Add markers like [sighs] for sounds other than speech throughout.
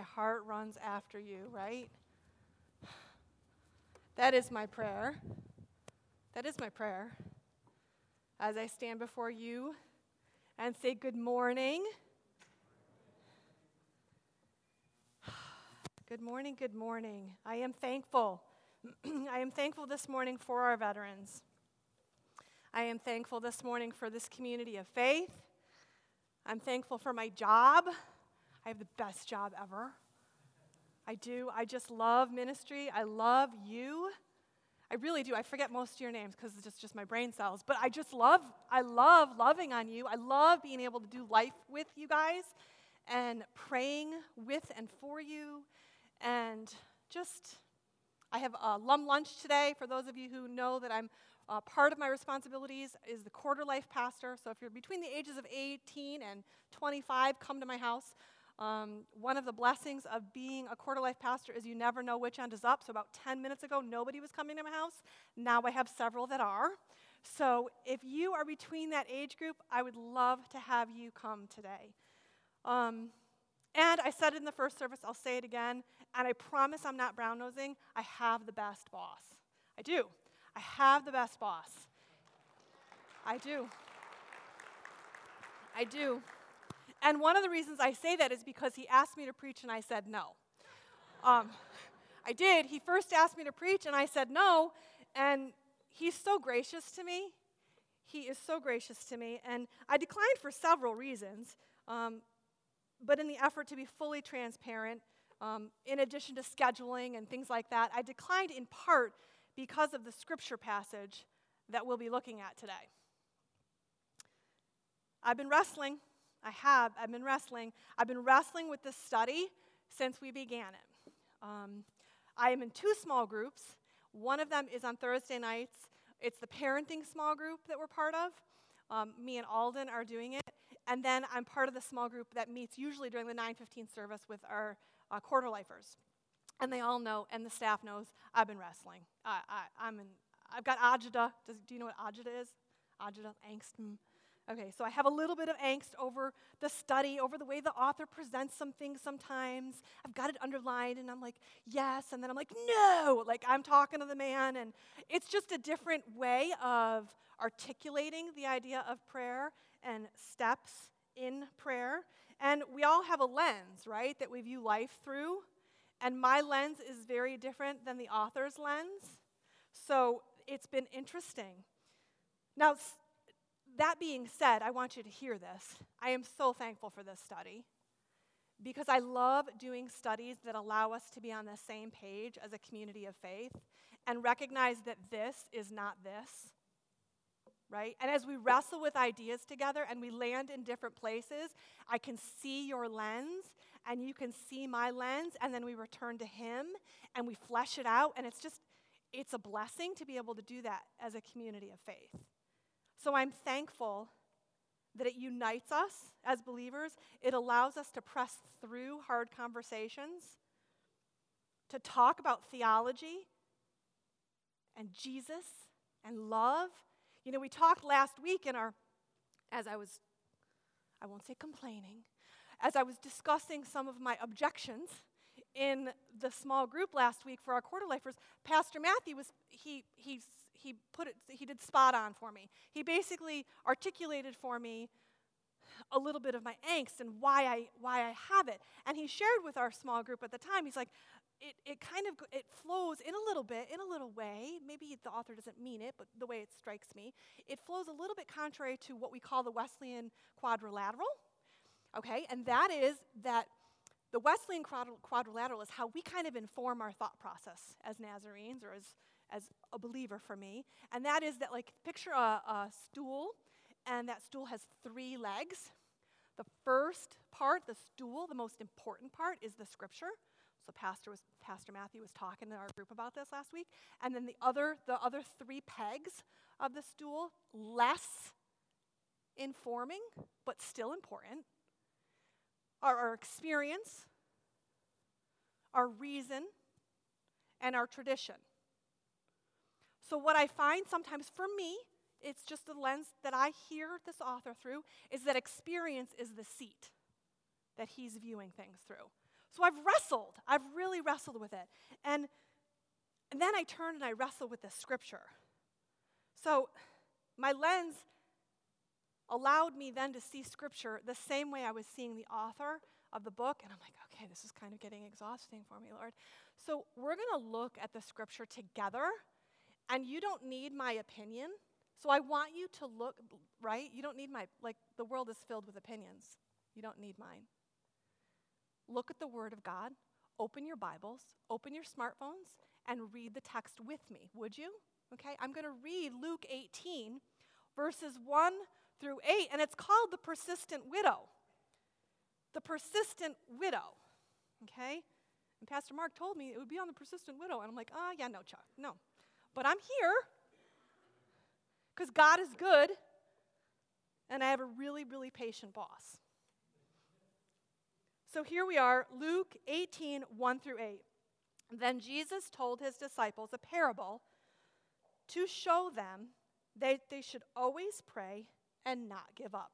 my heart runs after you, right? That is my prayer. That is my prayer. As I stand before you and say good morning. Good morning, good morning. I am thankful. [clears throat] I am thankful this morning for our veterans. I am thankful this morning for this community of faith. I'm thankful for my job. I have the best job ever. I do. I just love ministry. I love you. I really do. I forget most of your names because it's just, just my brain cells. But I just love, I love loving on you. I love being able to do life with you guys and praying with and for you. And just, I have a lum lunch today. For those of you who know that I'm uh, part of my responsibilities is the quarter life pastor. So if you're between the ages of 18 and 25, come to my house. Um, one of the blessings of being a quarter life pastor is you never know which end is up. So, about 10 minutes ago, nobody was coming to my house. Now I have several that are. So, if you are between that age group, I would love to have you come today. Um, and I said it in the first service, I'll say it again, and I promise I'm not brown nosing. I have the best boss. I do. I have the best boss. I do. I do. And one of the reasons I say that is because he asked me to preach and I said no. Um, I did. He first asked me to preach and I said no. And he's so gracious to me. He is so gracious to me. And I declined for several reasons. Um, but in the effort to be fully transparent, um, in addition to scheduling and things like that, I declined in part because of the scripture passage that we'll be looking at today. I've been wrestling I have. I've been wrestling. I've been wrestling with this study since we began it. Um, I am in two small groups. One of them is on Thursday nights. It's the parenting small group that we're part of. Um, me and Alden are doing it. And then I'm part of the small group that meets usually during the 915 service with our uh, quarter lifers. And they all know, and the staff knows, I've been wrestling. I, I, I'm in, I've got agita. Does, do you know what agita is? Agita, angst. Mm. Okay, so I have a little bit of angst over the study, over the way the author presents some things sometimes. I've got it underlined, and I'm like, yes, and then I'm like, no, like I'm talking to the man, and it's just a different way of articulating the idea of prayer and steps in prayer. And we all have a lens, right, that we view life through. And my lens is very different than the author's lens. So it's been interesting. Now, that being said, I want you to hear this. I am so thankful for this study because I love doing studies that allow us to be on the same page as a community of faith and recognize that this is not this. Right? And as we wrestle with ideas together and we land in different places, I can see your lens and you can see my lens, and then we return to Him and we flesh it out. And it's just, it's a blessing to be able to do that as a community of faith. So I'm thankful that it unites us as believers. It allows us to press through hard conversations, to talk about theology and Jesus and love. You know, we talked last week in our, as I was, I won't say complaining, as I was discussing some of my objections in the small group last week for our quarter lifers, Pastor Matthew was, he, he he put it, he did spot on for me. He basically articulated for me a little bit of my angst and why I, why I have it. And he shared with our small group at the time, he's like, it, it kind of it flows in a little bit in a little way maybe the author doesn't mean it but the way it strikes me it flows a little bit contrary to what we call the wesleyan quadrilateral okay and that is that the wesleyan quadrilateral is how we kind of inform our thought process as nazarenes or as as a believer for me. And that is that, like, picture a, a stool, and that stool has three legs. The first part, the stool, the most important part, is the scripture. So Pastor was Pastor Matthew was talking to our group about this last week. And then the other the other three pegs of the stool, less informing, but still important, are our experience, our reason, and our tradition. So, what I find sometimes for me, it's just the lens that I hear this author through, is that experience is the seat that he's viewing things through. So I've wrestled. I've really wrestled with it. And, and then I turn and I wrestle with the scripture. So my lens allowed me then to see scripture the same way I was seeing the author of the book. And I'm like, okay, this is kind of getting exhausting for me, Lord. So we're going to look at the scripture together. And you don't need my opinion. So I want you to look, right? You don't need my, like, the world is filled with opinions. You don't need mine. Look at the Word of God, open your Bibles, open your smartphones, and read the text with me, would you? Okay, I'm going to read Luke 18, verses 1 through 8, and it's called the persistent widow. The persistent widow. Okay? And Pastor Mark told me it would be on the persistent widow, and I'm like, ah, oh, yeah, no, Chuck, no. But I'm here because God is good, and I have a really, really patient boss. So here we are, Luke 18, 1 through 8. Then Jesus told his disciples a parable to show them that they should always pray and not give up.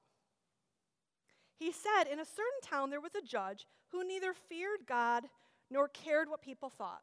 He said, In a certain town there was a judge who neither feared God nor cared what people thought.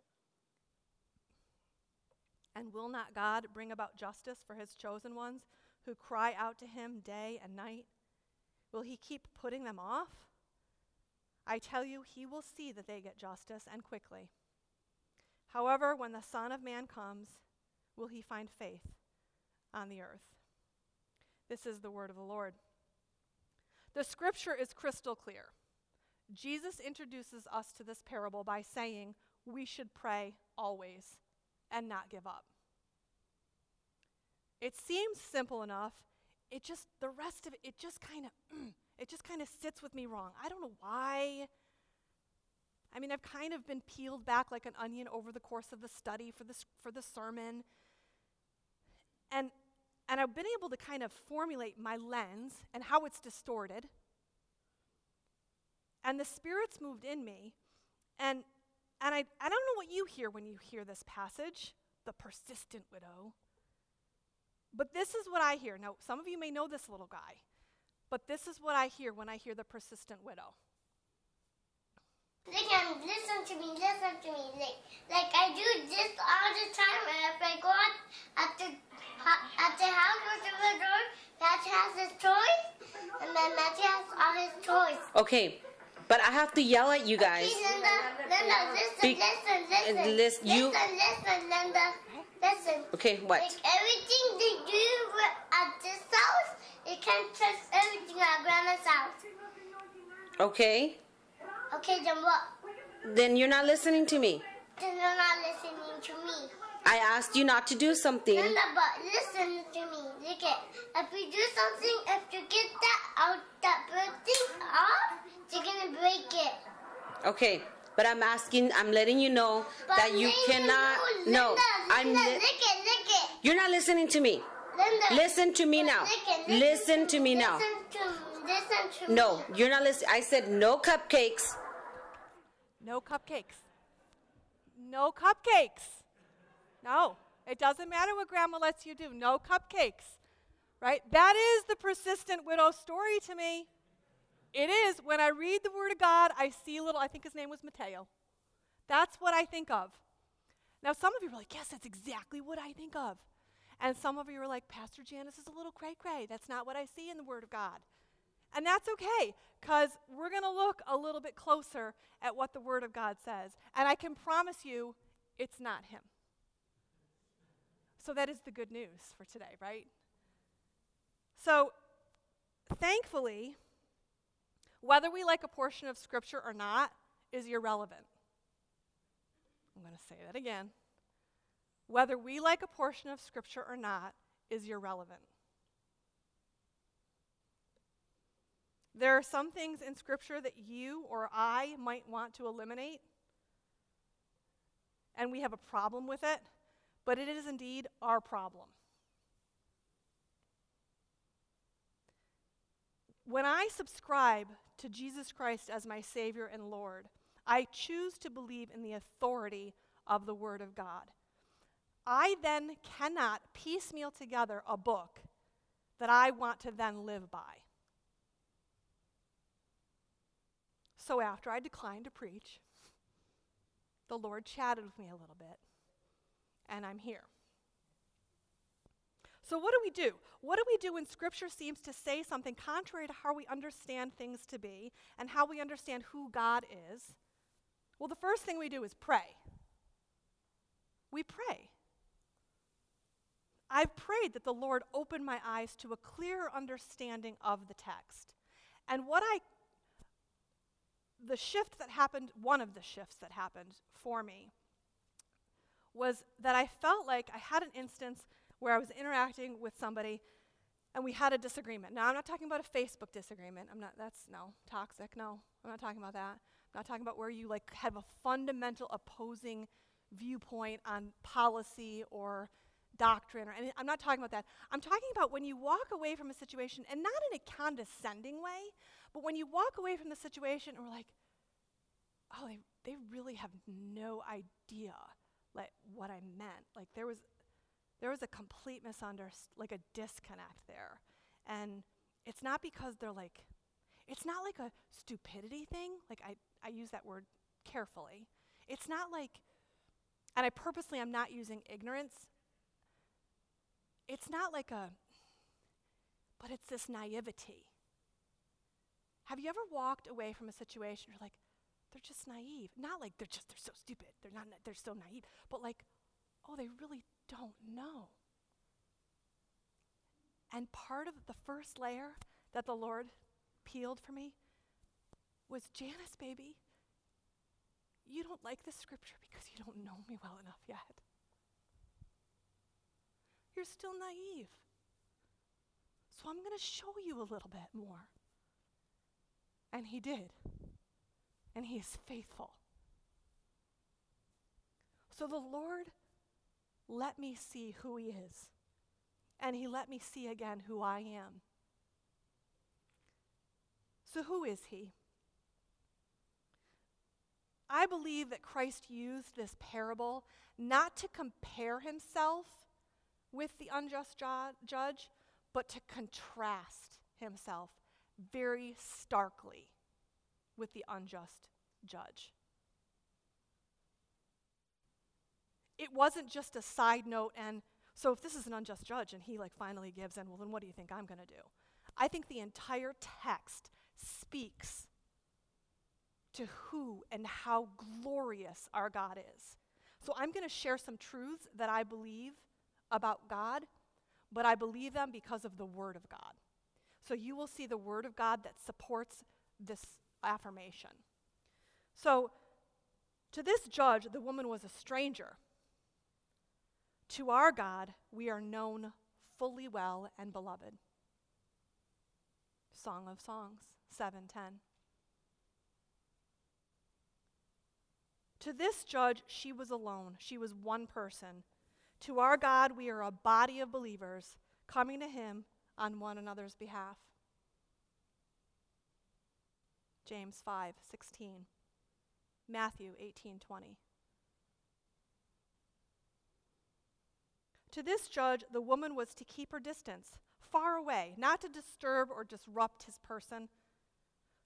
And will not God bring about justice for his chosen ones who cry out to him day and night? Will he keep putting them off? I tell you, he will see that they get justice and quickly. However, when the Son of Man comes, will he find faith on the earth? This is the word of the Lord. The scripture is crystal clear. Jesus introduces us to this parable by saying we should pray always and not give up. It seems simple enough. It just, the rest of it, it just kind of, mm, it just kind of sits with me wrong. I don't know why. I mean, I've kind of been peeled back like an onion over the course of the study for this for the sermon. And and I've been able to kind of formulate my lens and how it's distorted. And the Spirit's moved in me. And and I, I don't know what you hear when you hear this passage, the persistent widow. But this is what I hear. Now, some of you may know this little guy, but this is what I hear when I hear the persistent widow. Listen, listen to me, listen to me. Like, like I do this all the time. And if I go out at the, at the house with the door, Matthew has his toys, and then Matthew has all his toys. Okay, but I have to yell at you guys. Okay, Linda, Linda, listen, Be- listen, listen. uh, you- Listen, listen, Linda. Listen. Okay, what? Like everything they do at this house, you can't trust everything at Grandma's house. Okay, Okay, then what? then you're not listening to me. Then you're not listening to me. I asked you not to do something. Linda, but listen to me. Look at if we do something, if you get that out, that bird thing off, you're gonna break it. Okay, but I'm asking, I'm letting you know But that you Linda, cannot. Linda, No, Linda, I'm. Look it, look it. You're not listening to me. Linda, Listen to me now. Look it, Listen to me now. Listen to, listen to me. No, me. you're not listening. I said no cupcakes. No cupcakes. No cupcakes. No, it doesn't matter what grandma lets you do. No cupcakes. Right? That is the persistent widow story to me. It is. When I read the Word of God, I see a little, I think his name was Mateo. That's what I think of. Now, some of you are like, yes, that's exactly what I think of. And some of you are like, Pastor Janice is a little cray cray. That's not what I see in the Word of God. And that's okay, because we're going to look a little bit closer at what the Word of God says. And I can promise you, it's not Him. So that is the good news for today, right? So, thankfully, whether we like a portion of Scripture or not is irrelevant. I'm going to say that again. Whether we like a portion of Scripture or not is irrelevant. There are some things in Scripture that you or I might want to eliminate, and we have a problem with it. But it is indeed our problem. When I subscribe to Jesus Christ as my Savior and Lord, I choose to believe in the authority of the Word of God. I then cannot piecemeal together a book that I want to then live by. So after I declined to preach, the Lord chatted with me a little bit, and I'm here. So, what do we do? What do we do when Scripture seems to say something contrary to how we understand things to be and how we understand who God is? Well, the first thing we do is pray. We pray. I've prayed that the Lord open my eyes to a clearer understanding of the text. And what I, the shift that happened, one of the shifts that happened for me, was that I felt like I had an instance where I was interacting with somebody and we had a disagreement. Now, I'm not talking about a Facebook disagreement. I'm not, that's, no, toxic, no. I'm not talking about that. I'm not talking about where you like have a fundamental opposing viewpoint on policy or doctrine or anything. I'm not talking about that. I'm talking about when you walk away from a situation, and not in a condescending way, but when you walk away from the situation and we're like, oh, they, they really have no idea like what I meant. Like there was there was a complete misunderstanding, like a disconnect there. And it's not because they're like, it's not like a stupidity thing. Like I, I use that word carefully. It's not like, and I purposely I'm not using ignorance it's not like a, but it's this naivety. Have you ever walked away from a situation you're like, they're just naive? Not like they're just, they're so stupid. They're not, they're so naive. But like, oh, they really don't know. And part of the first layer that the Lord peeled for me was Janice, baby, you don't like the scripture because you don't know me well enough yet. You're still naive. So I'm going to show you a little bit more. And he did. And he is faithful. So the Lord let me see who he is. And he let me see again who I am. So, who is he? I believe that Christ used this parable not to compare himself with the unjust ju- judge, but to contrast himself very starkly with the unjust judge. It wasn't just a side note and so if this is an unjust judge and he like finally gives in, well then what do you think I'm going to do? I think the entire text speaks to who and how glorious our God is. So I'm going to share some truths that I believe about God, but I believe them because of the Word of God. So you will see the Word of God that supports this affirmation. So, to this judge, the woman was a stranger. To our God, we are known fully well and beloved. Song of Songs 710. To this judge, she was alone. She was one person. To our God, we are a body of believers coming to Him on one another's behalf. James 5:16, Matthew 18:20. To this judge, the woman was to keep her distance, far away, not to disturb or disrupt his person.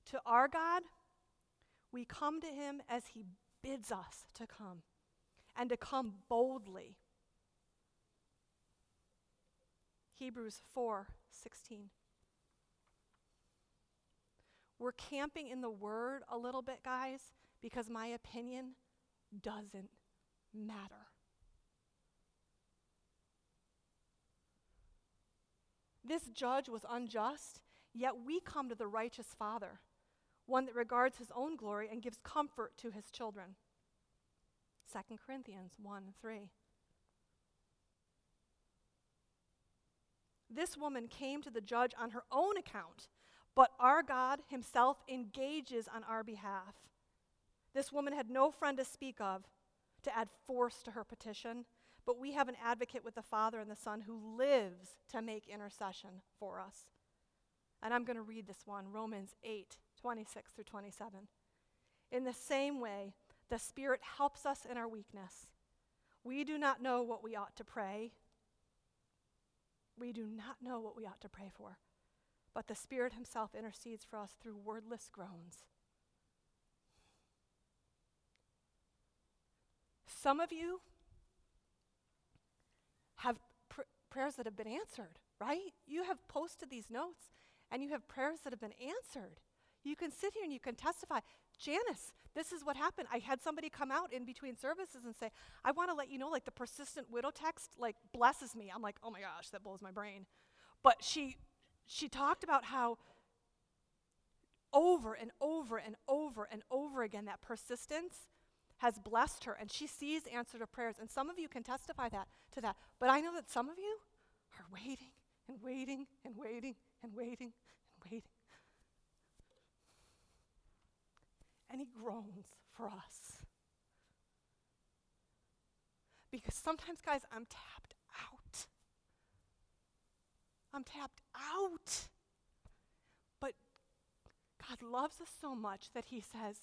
To our God, we come to him as he bids us to come, and to come boldly Hebrews 4 16. We're camping in the Word a little bit, guys, because my opinion doesn't matter. This judge was unjust, yet we come to the righteous Father, one that regards his own glory and gives comfort to his children. 2 Corinthians 1 3. This woman came to the judge on her own account, but our God himself engages on our behalf. This woman had no friend to speak of to add force to her petition, but we have an advocate with the Father and the Son who lives to make intercession for us. And I'm going to read this one Romans 8 26 through 27. In the same way, the Spirit helps us in our weakness. We do not know what we ought to pray. We do not know what we ought to pray for, but the Spirit Himself intercedes for us through wordless groans. Some of you have pr- prayers that have been answered, right? You have posted these notes and you have prayers that have been answered. You can sit here and you can testify. Janice, this is what happened. I had somebody come out in between services and say, I want to let you know, like, the persistent widow text, like, blesses me. I'm like, oh my gosh, that blows my brain. But she, she talked about how over and over and over and over again, that persistence has blessed her, and she sees answer to prayers. And some of you can testify that to that. But I know that some of you are waiting and waiting and waiting and waiting and waiting. And he groans for us. Because sometimes, guys, I'm tapped. I'm tapped out. But God loves us so much that he says,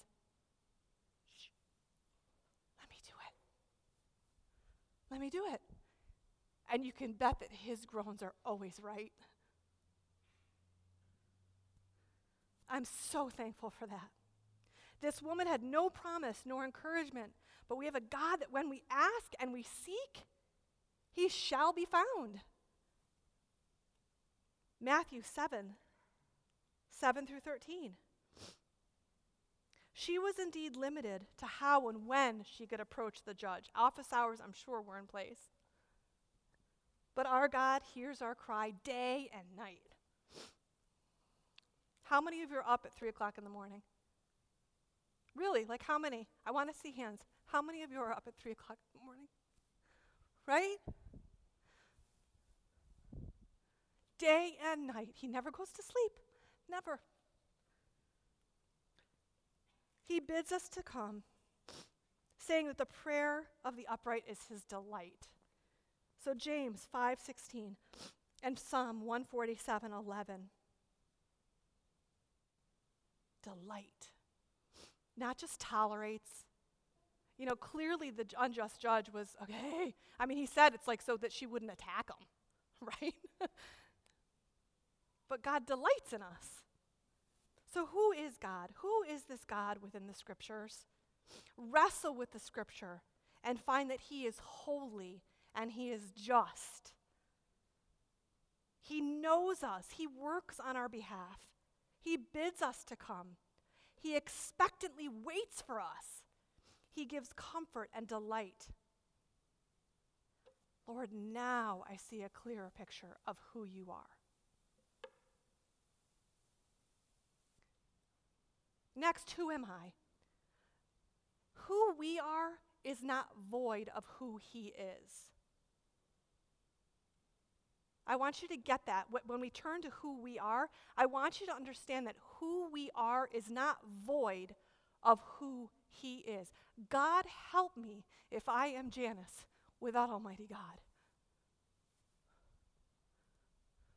Shh, let me do it. Let me do it. And you can bet that his groans are always right. I'm so thankful for that. This woman had no promise nor encouragement, but we have a God that when we ask and we seek, he shall be found. Matthew 7 7 through 13. She was indeed limited to how and when she could approach the judge. Office hours, I'm sure, were in place. But our God hears our cry day and night. How many of you are up at 3 o'clock in the morning? Really? Like how many? I want to see hands. How many of you are up at 3 o'clock in the morning? Right? Day and night. He never goes to sleep. Never. He bids us to come, saying that the prayer of the upright is his delight. So James 5:16 and Psalm 147:11 delight not just tolerates. You know, clearly the unjust judge was, okay. I mean, he said it's like so that she wouldn't attack him, [laughs] right? But God delights in us. So, who is God? Who is this God within the scriptures? Wrestle with the scripture and find that He is holy and He is just. He knows us, He works on our behalf, He bids us to come. He expectantly waits for us. He gives comfort and delight. Lord, now I see a clearer picture of who you are. Next, who am I? Who we are is not void of who He is. I want you to get that. When we turn to who we are, I want you to understand that who we are is not void of who He is. God help me if I am Janice without Almighty God.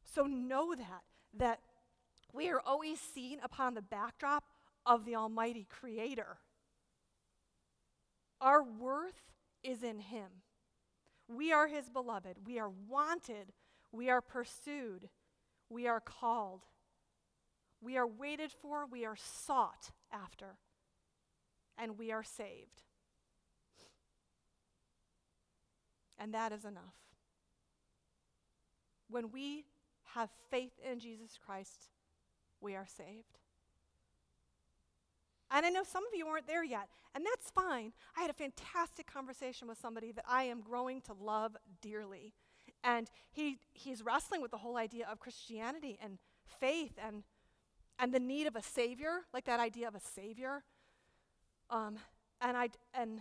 So know that, that we are always seen upon the backdrop of the Almighty Creator. Our worth is in Him. We are His beloved. We are wanted we are pursued. We are called. We are waited for. We are sought after. And we are saved. And that is enough. When we have faith in Jesus Christ, we are saved. And I know some of you aren't there yet, and that's fine. I had a fantastic conversation with somebody that I am growing to love dearly. And he, he's wrestling with the whole idea of Christianity and faith and, and the need of a savior, like that idea of a savior. Um, and, I, and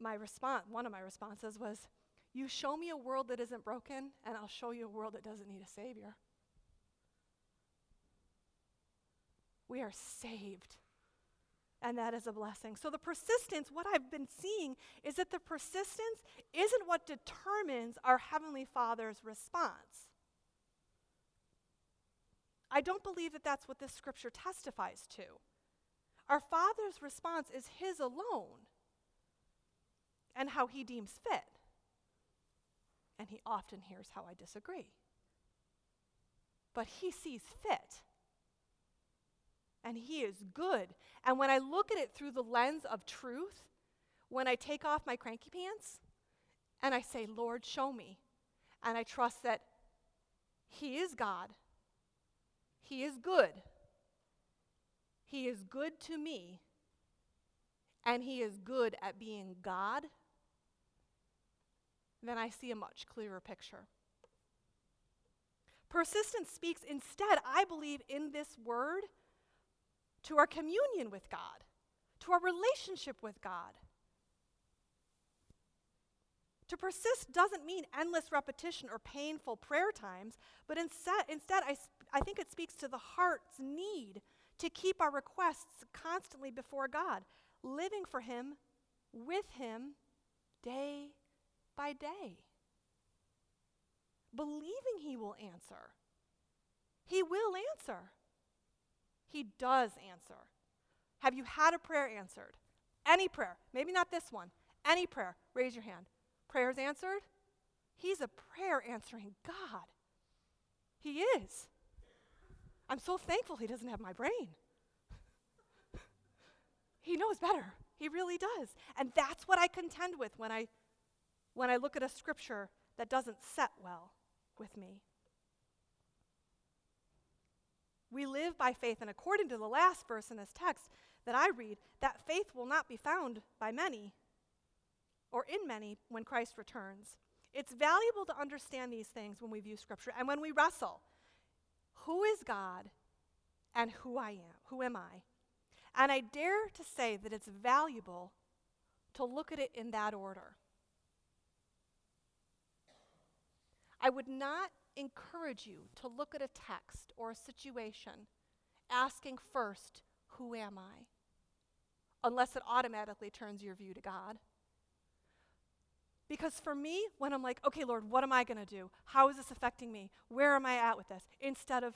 my response, one of my responses was, You show me a world that isn't broken, and I'll show you a world that doesn't need a savior. We are saved. And that is a blessing. So, the persistence, what I've been seeing is that the persistence isn't what determines our Heavenly Father's response. I don't believe that that's what this scripture testifies to. Our Father's response is His alone and how He deems fit. And He often hears how I disagree. But He sees fit. And He is good. And when I look at it through the lens of truth, when I take off my cranky pants and I say, Lord, show me, and I trust that He is God he is good. He is good to me, and He is good at being God, then I see a much clearer picture. Persistence speaks instead, I believe, in this word to our communion with God, to our relationship with God. To persist doesn't mean endless repetition or painful prayer times, but instead, instead I, I think it speaks to the heart's need to keep our requests constantly before God, living for Him, with Him, day by day. Believing He will answer. He will answer. He does answer. Have you had a prayer answered? Any prayer, maybe not this one, any prayer, raise your hand prayers answered? He's a prayer answering God. He is. I'm so thankful he doesn't have my brain. [laughs] he knows better. He really does. And that's what I contend with when I when I look at a scripture that doesn't set well with me. We live by faith, and according to the last verse in this text that I read, that faith will not be found by many, or in many when Christ returns. It's valuable to understand these things when we view Scripture and when we wrestle. Who is God and who I am? Who am I? And I dare to say that it's valuable to look at it in that order. I would not encourage you to look at a text or a situation asking first, Who am I? unless it automatically turns your view to God. Because for me, when I'm like, okay, Lord, what am I going to do? How is this affecting me? Where am I at with this? Instead of,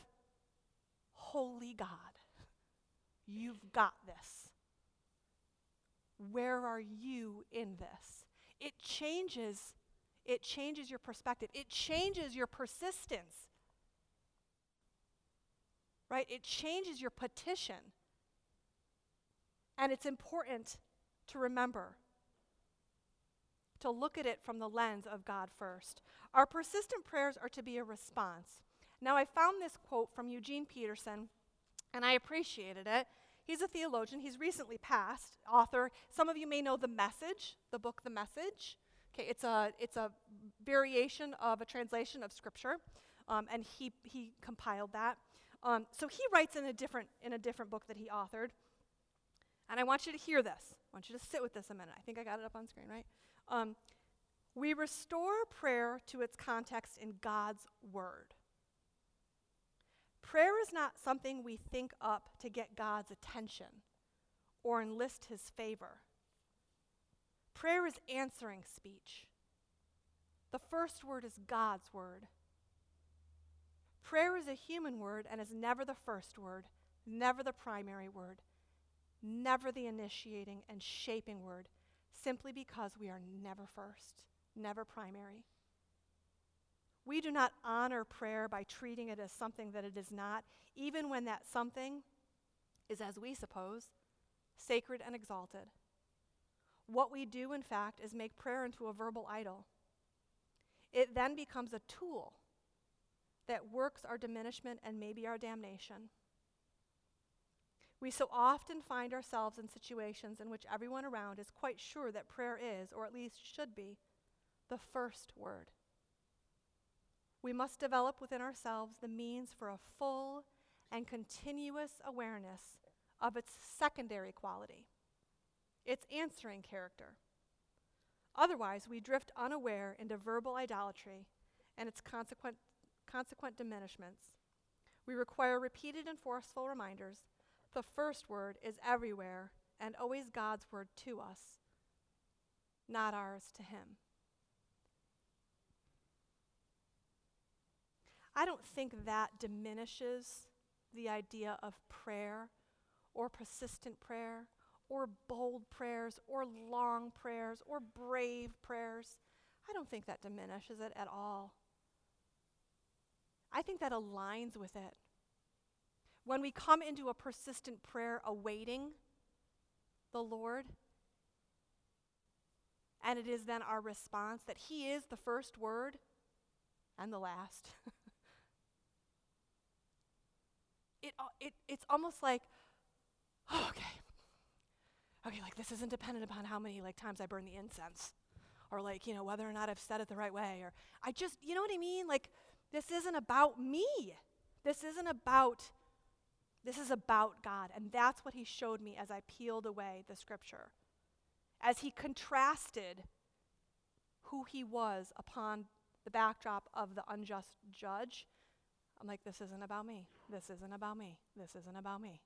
holy God, you've got this. Where are you in this? It changes it changes your perspective. It changes your persistence. Right? It changes your petition. And it's important to remember to look at it from the lens of God first. Our persistent prayers are to be a response. Now, I found this quote from Eugene Peterson, and I appreciated it. He's a theologian, he's recently passed, author. Some of you may know The Message, the book The Message. Okay, it's a, it's a variation of a translation of Scripture, um, and he, he compiled that. Um, so he writes in a, different, in a different book that he authored. And I want you to hear this. I want you to sit with this a minute. I think I got it up on screen, right? Um, we restore prayer to its context in God's Word. Prayer is not something we think up to get God's attention or enlist His favor. Prayer is answering speech. The first word is God's word. Prayer is a human word and is never the first word, never the primary word, never the initiating and shaping word simply because we are never first, never primary. We do not honor prayer by treating it as something that it is not, even when that something is, as we suppose, sacred and exalted. What we do, in fact, is make prayer into a verbal idol. It then becomes a tool that works our diminishment and maybe our damnation. We so often find ourselves in situations in which everyone around is quite sure that prayer is, or at least should be, the first word. We must develop within ourselves the means for a full and continuous awareness of its secondary quality, its answering character. Otherwise, we drift unaware into verbal idolatry and its consequent, consequent diminishments. We require repeated and forceful reminders the first word is everywhere and always God's word to us, not ours to Him. I don't think that diminishes the idea of prayer or persistent prayer or bold prayers or long prayers or brave prayers. I don't think that diminishes it at all. I think that aligns with it. When we come into a persistent prayer awaiting the Lord, and it is then our response that He is the first word and the last. [laughs] it, uh, it, it's almost like, oh, okay, okay, like this isn't dependent upon how many like times I burn the incense, or like you know whether or not I've said it the right way, or I just, you know what I mean? Like this isn't about me. This isn't about. This is about God, and that's what He showed me as I peeled away the Scripture, as He contrasted who He was upon the backdrop of the unjust judge I'm like, this isn't about me. This isn't about me. This isn't about me.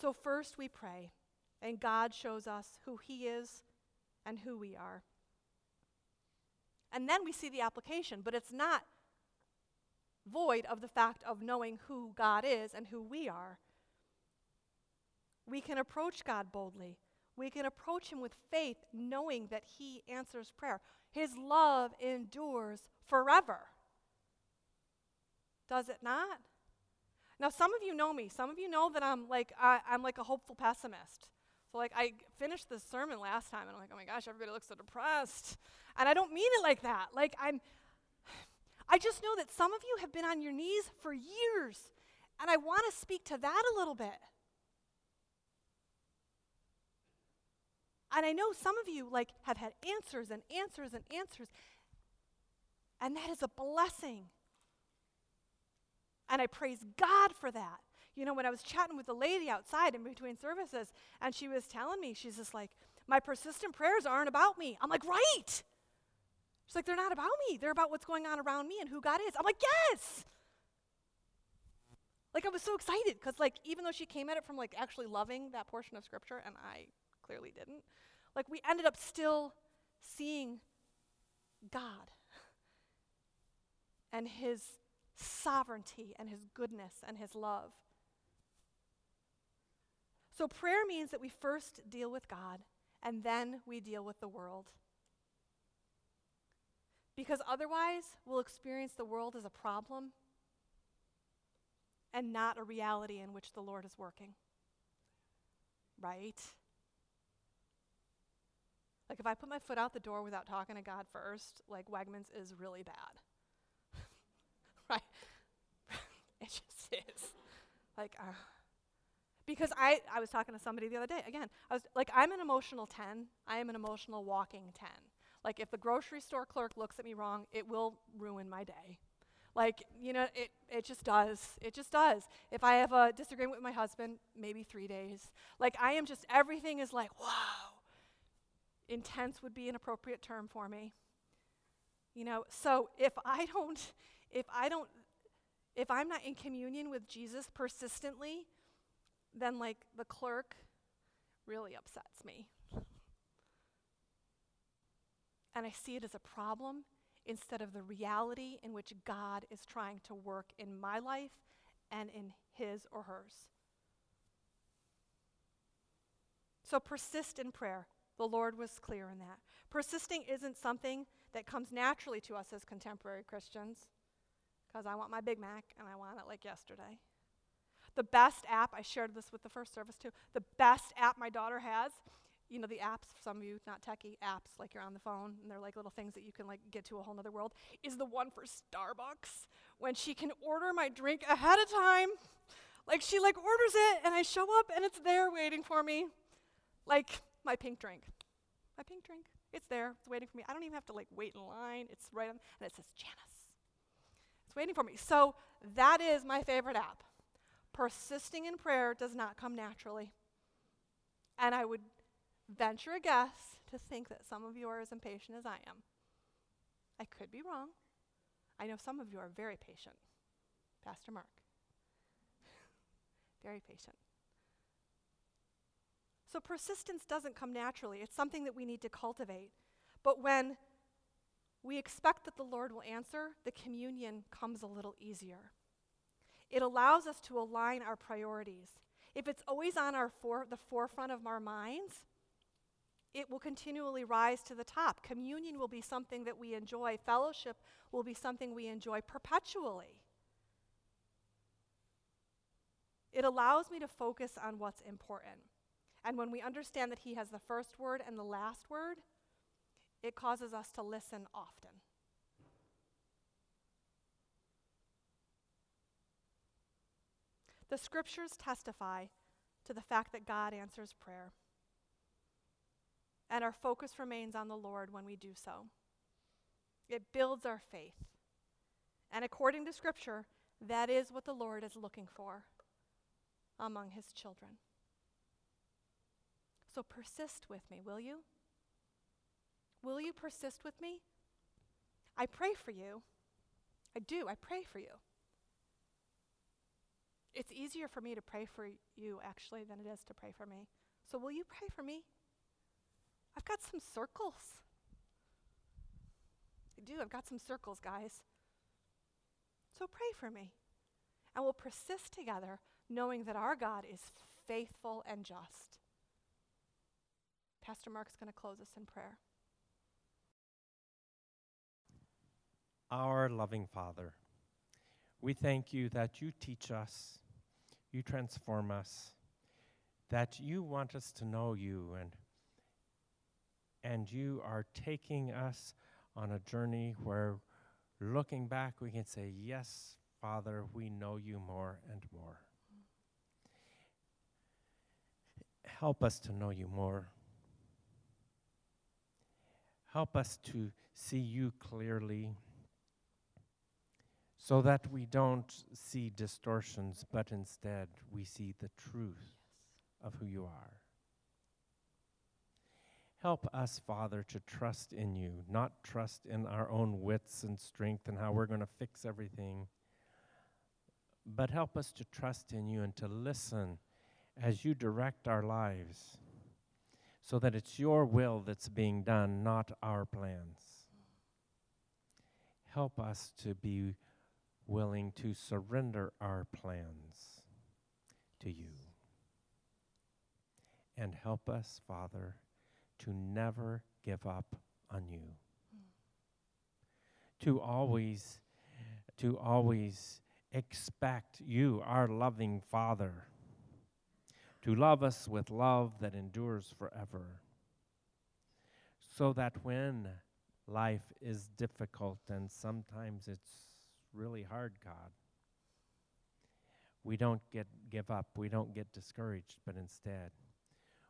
So, first we pray, and God shows us who He is and who we are. And then we see the application, but it's not void of the fact of knowing who God is and who we are. We can approach God boldly. We can approach Him with faith, knowing that He answers prayer. His love endures forever. Does it not? Now, some of you know me. Some of you know that I'm like I, am like a hopeful pessimist. So, like, I finished this sermon last time, and I'm like, oh my gosh, everybody looks so depressed. And I don't mean it like that. Like, I'm. [sighs] I just know that some of you have been on your knees for years, and I want to speak to that a little bit. And I know some of you like have had answers and answers and answers. And that is a blessing. And I praise God for that. You know, when I was chatting with a lady outside in between services, and she was telling me, she's just like, my persistent prayers aren't about me. I'm like, right. She's like, they're not about me. They're about what's going on around me and who God is. I'm like, yes. Like I was so excited because like even though she came at it from like actually loving that portion of scripture, and I clearly didn't, like we ended up still seeing God and His sovereignty and His goodness and His love. So, prayer means that we first deal with God and then we deal with the world. Because otherwise, we'll experience the world as a problem and not a reality in which the Lord is working. Right? Like, if I put my foot out the door without talking to God first, like, Wegmans is really bad. [laughs] right? [laughs] it just is. Like, uh, because I, I was talking to somebody the other day. Again, I was like, I'm an emotional 10. I am an emotional walking 10. Like, if the grocery store clerk looks at me wrong, it will ruin my day. Like, you know, it, it just does. It just does. If I have a disagreement with my husband, maybe three days. Like, I am just, everything is like, wow. Intense would be an appropriate term for me. You know, so if I don't, if I don't, if I'm not in communion with Jesus persistently, then like the clerk really upsets me. And I see it as a problem instead of the reality in which God is trying to work in my life and in his or hers. So persist in prayer. The Lord was clear in that. Persisting isn't something that comes naturally to us as contemporary Christians because I want my Big Mac and I want it like yesterday. The best app, I shared this with the first service too, the best app my daughter has, you know, the apps, some of you not techie, apps like you're on the phone and they're like little things that you can like get to a whole other world, is the one for Starbucks when she can order my drink ahead of time. Like she like orders it and I show up and it's there waiting for me. Like my pink drink. My pink drink. It's there. It's waiting for me. I don't even have to like wait in line. It's right on and it says Janice waiting for me. So that is my favorite app. Persisting in prayer does not come naturally. And I would venture a guess to think that some of you are as impatient as I am. I could be wrong. I know some of you are very patient. Pastor Mark. [laughs] very patient. So persistence doesn't come naturally, it's something that we need to cultivate. But when we expect that the Lord will answer, the communion comes a little easier. It allows us to align our priorities. If it's always on our for, the forefront of our minds, it will continually rise to the top. Communion will be something that we enjoy, fellowship will be something we enjoy perpetually. It allows me to focus on what's important. And when we understand that He has the first word and the last word, it causes us to listen often. The scriptures testify to the fact that God answers prayer. And our focus remains on the Lord when we do so. It builds our faith. And according to Scripture, that is what the Lord is looking for among his children. So persist with me, will you? Will you persist with me? I pray for you. I do. I pray for you. It's easier for me to pray for you, actually, than it is to pray for me. So, will you pray for me? I've got some circles. I do. I've got some circles, guys. So, pray for me. And we'll persist together, knowing that our God is faithful and just. Pastor Mark's going to close us in prayer. Our loving Father, we thank you that you teach us, you transform us, that you want us to know you and and you are taking us on a journey where looking back we can say yes father we know you more and more. Help us to know you more. Help us to see you clearly so that we don't see distortions, but instead we see the truth of who you are. Help us, Father, to trust in you, not trust in our own wits and strength and how we're going to fix everything, but help us to trust in you and to listen as you direct our lives so that it's your will that's being done, not our plans. Mm. Help us to be willing to surrender our plans to you. And help us, Father, to never give up on you. To always to always expect you, our loving Father, to love us with love that endures forever. So that when life is difficult and sometimes it's really hard, God. We don't get give up, we don't get discouraged, but instead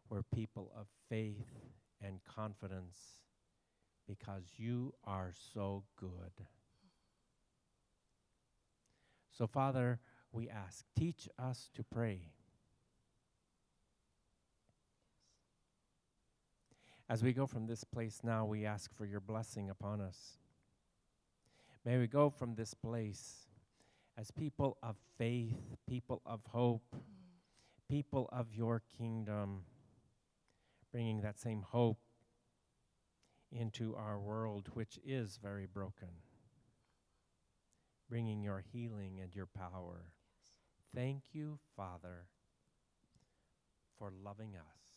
we're people of faith and confidence because you are so good. So, Father, we ask, teach us to pray. As we go from this place now, we ask for your blessing upon us. May we go from this place as people of faith, people of hope, people of your kingdom, bringing that same hope into our world, which is very broken, bringing your healing and your power. Thank you, Father, for loving us.